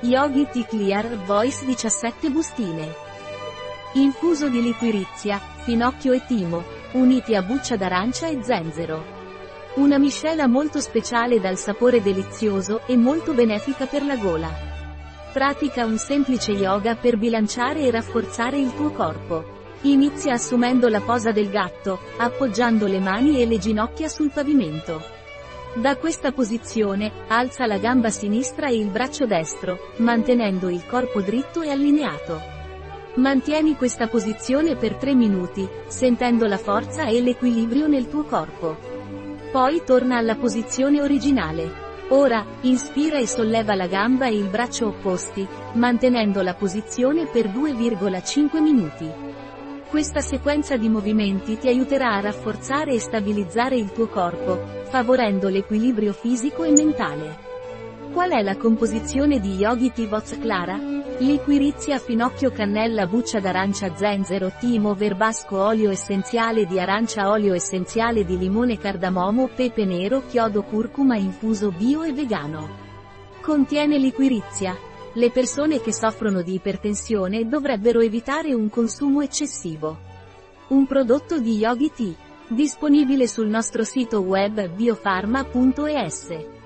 Yogi Tea Clear Voice 17 bustine. Infuso di liquirizia, finocchio e timo, uniti a buccia d'arancia e zenzero. Una miscela molto speciale dal sapore delizioso e molto benefica per la gola. Pratica un semplice yoga per bilanciare e rafforzare il tuo corpo. Inizia assumendo la posa del gatto, appoggiando le mani e le ginocchia sul pavimento. Da questa posizione, alza la gamba sinistra e il braccio destro, mantenendo il corpo dritto e allineato. Mantieni questa posizione per 3 minuti, sentendo la forza e l'equilibrio nel tuo corpo. Poi torna alla posizione originale. Ora, inspira e solleva la gamba e il braccio opposti, mantenendo la posizione per 2,5 minuti. Questa sequenza di movimenti ti aiuterà a rafforzare e stabilizzare il tuo corpo, favorendo l'equilibrio fisico e mentale. Qual è la composizione di Yogi Tivoz Clara? Liquirizia finocchio cannella buccia d'arancia zenzero timo verbasco olio essenziale di arancia olio essenziale di limone cardamomo pepe nero chiodo curcuma infuso bio e vegano. Contiene liquirizia, le persone che soffrono di ipertensione dovrebbero evitare un consumo eccessivo. Un prodotto di Yogi Tea. Disponibile sul nostro sito web biofarma.es.